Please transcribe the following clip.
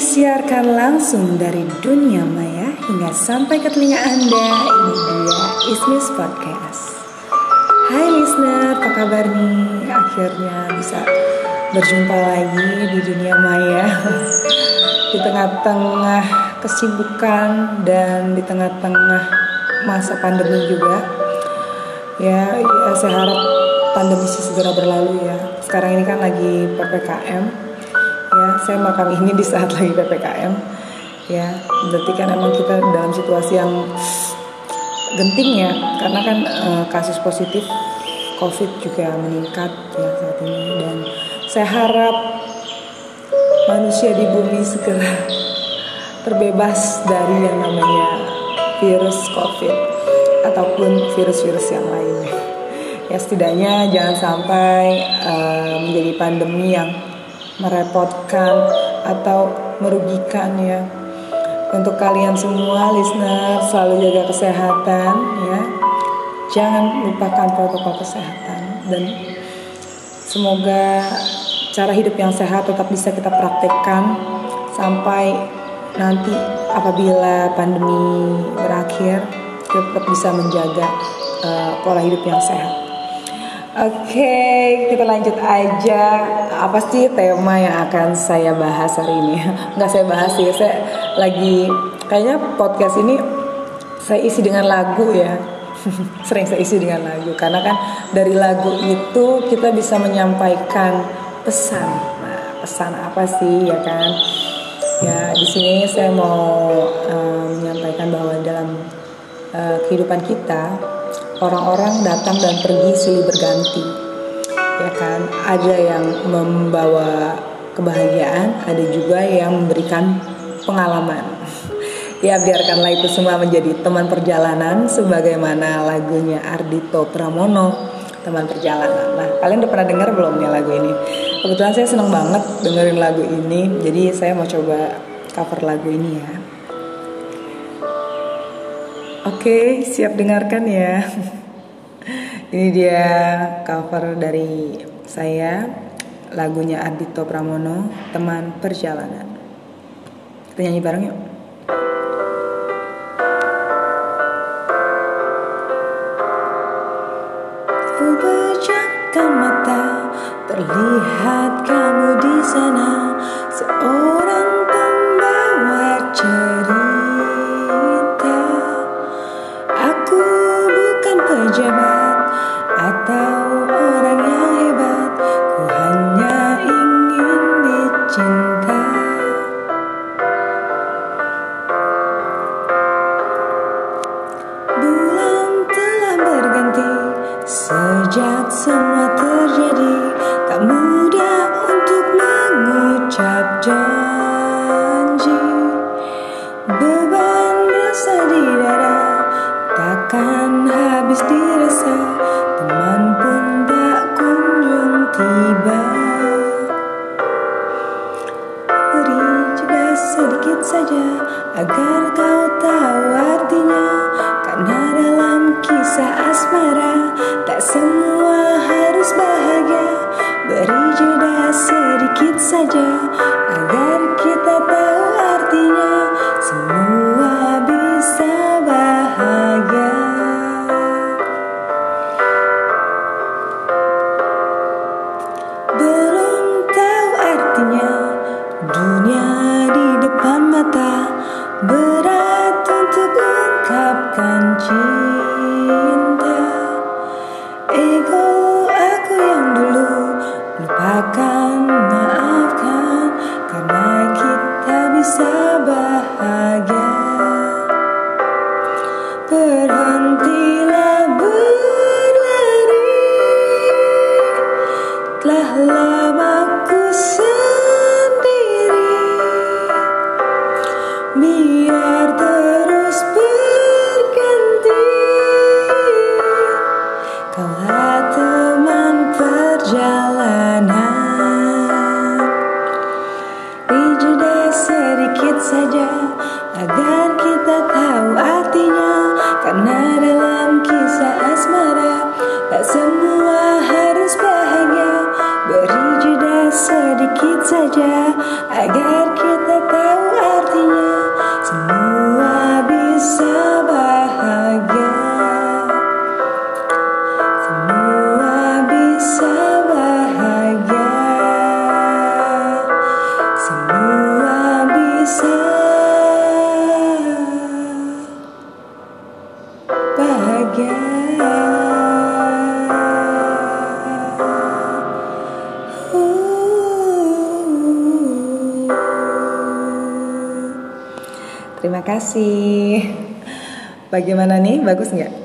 Disiarkan langsung dari dunia maya hingga sampai ke telinga Anda. Ini dia Ismis Podcast. Hai listener, apa kabar nih? Akhirnya bisa berjumpa lagi di dunia maya. Di tengah-tengah kesibukan dan di tengah-tengah masa pandemi juga. Ya, ya saya harap pandemi segera berlalu ya. Sekarang ini kan lagi PPKM ya saya makan ini di saat lagi ppkm ya berarti kan emang kita dalam situasi yang genting ya karena kan uh, kasus positif covid juga meningkat ya saat ini. Dan saya harap manusia di bumi segera terbebas dari yang namanya virus covid ataupun virus-virus yang lainnya. Ya setidaknya jangan sampai uh, menjadi pandemi yang merepotkan atau merugikan ya. Untuk kalian semua listener selalu jaga kesehatan ya. Jangan lupakan protokol kesehatan dan semoga cara hidup yang sehat tetap bisa kita praktekkan sampai nanti apabila pandemi berakhir kita tetap bisa menjaga uh, pola hidup yang sehat. Oke, okay, kita lanjut aja. Apa sih tema yang akan saya bahas hari ini? Nggak saya bahas sih, saya lagi kayaknya podcast ini saya isi dengan lagu ya. Sering saya isi dengan lagu karena kan dari lagu itu kita bisa menyampaikan pesan. Nah, pesan apa sih ya kan? Ya di sini saya mau um, menyampaikan bahwa dalam uh, kehidupan kita orang-orang datang dan pergi silih berganti. Ya kan? Ada yang membawa kebahagiaan ada juga yang memberikan pengalaman. Ya biarkanlah itu semua menjadi teman perjalanan sebagaimana lagunya Ardito Pramono teman perjalanan. Nah kalian udah pernah dengar belum nih lagu ini? Kebetulan saya senang banget dengerin lagu ini jadi saya mau coba cover lagu ini ya. Oke, siap dengarkan ya. Ini dia cover dari saya lagunya Ardito Pramono, Teman Perjalanan. Kita nyanyi bareng yuk. Ku mata, terlihat kamu di sana, seorang semua terjadi. Tak mudah untuk mengucap janji. Beban rasa di dada Takkan habis dirasa. Teman pun tak kunjung tiba. Beri jeda sedikit saja Agar kau tahu artinya. Karena dalam kisah asmara Tak semua Beri jeda sedikit saja Agar kita tahu artinya. Semua bisa bahagia. Belum tahu artinya. Dunia di depan mata Berat untuk ungkapkan cinta sedikit saja Agar kita Terima kasih. Bagaimana nih? Bagus nggak?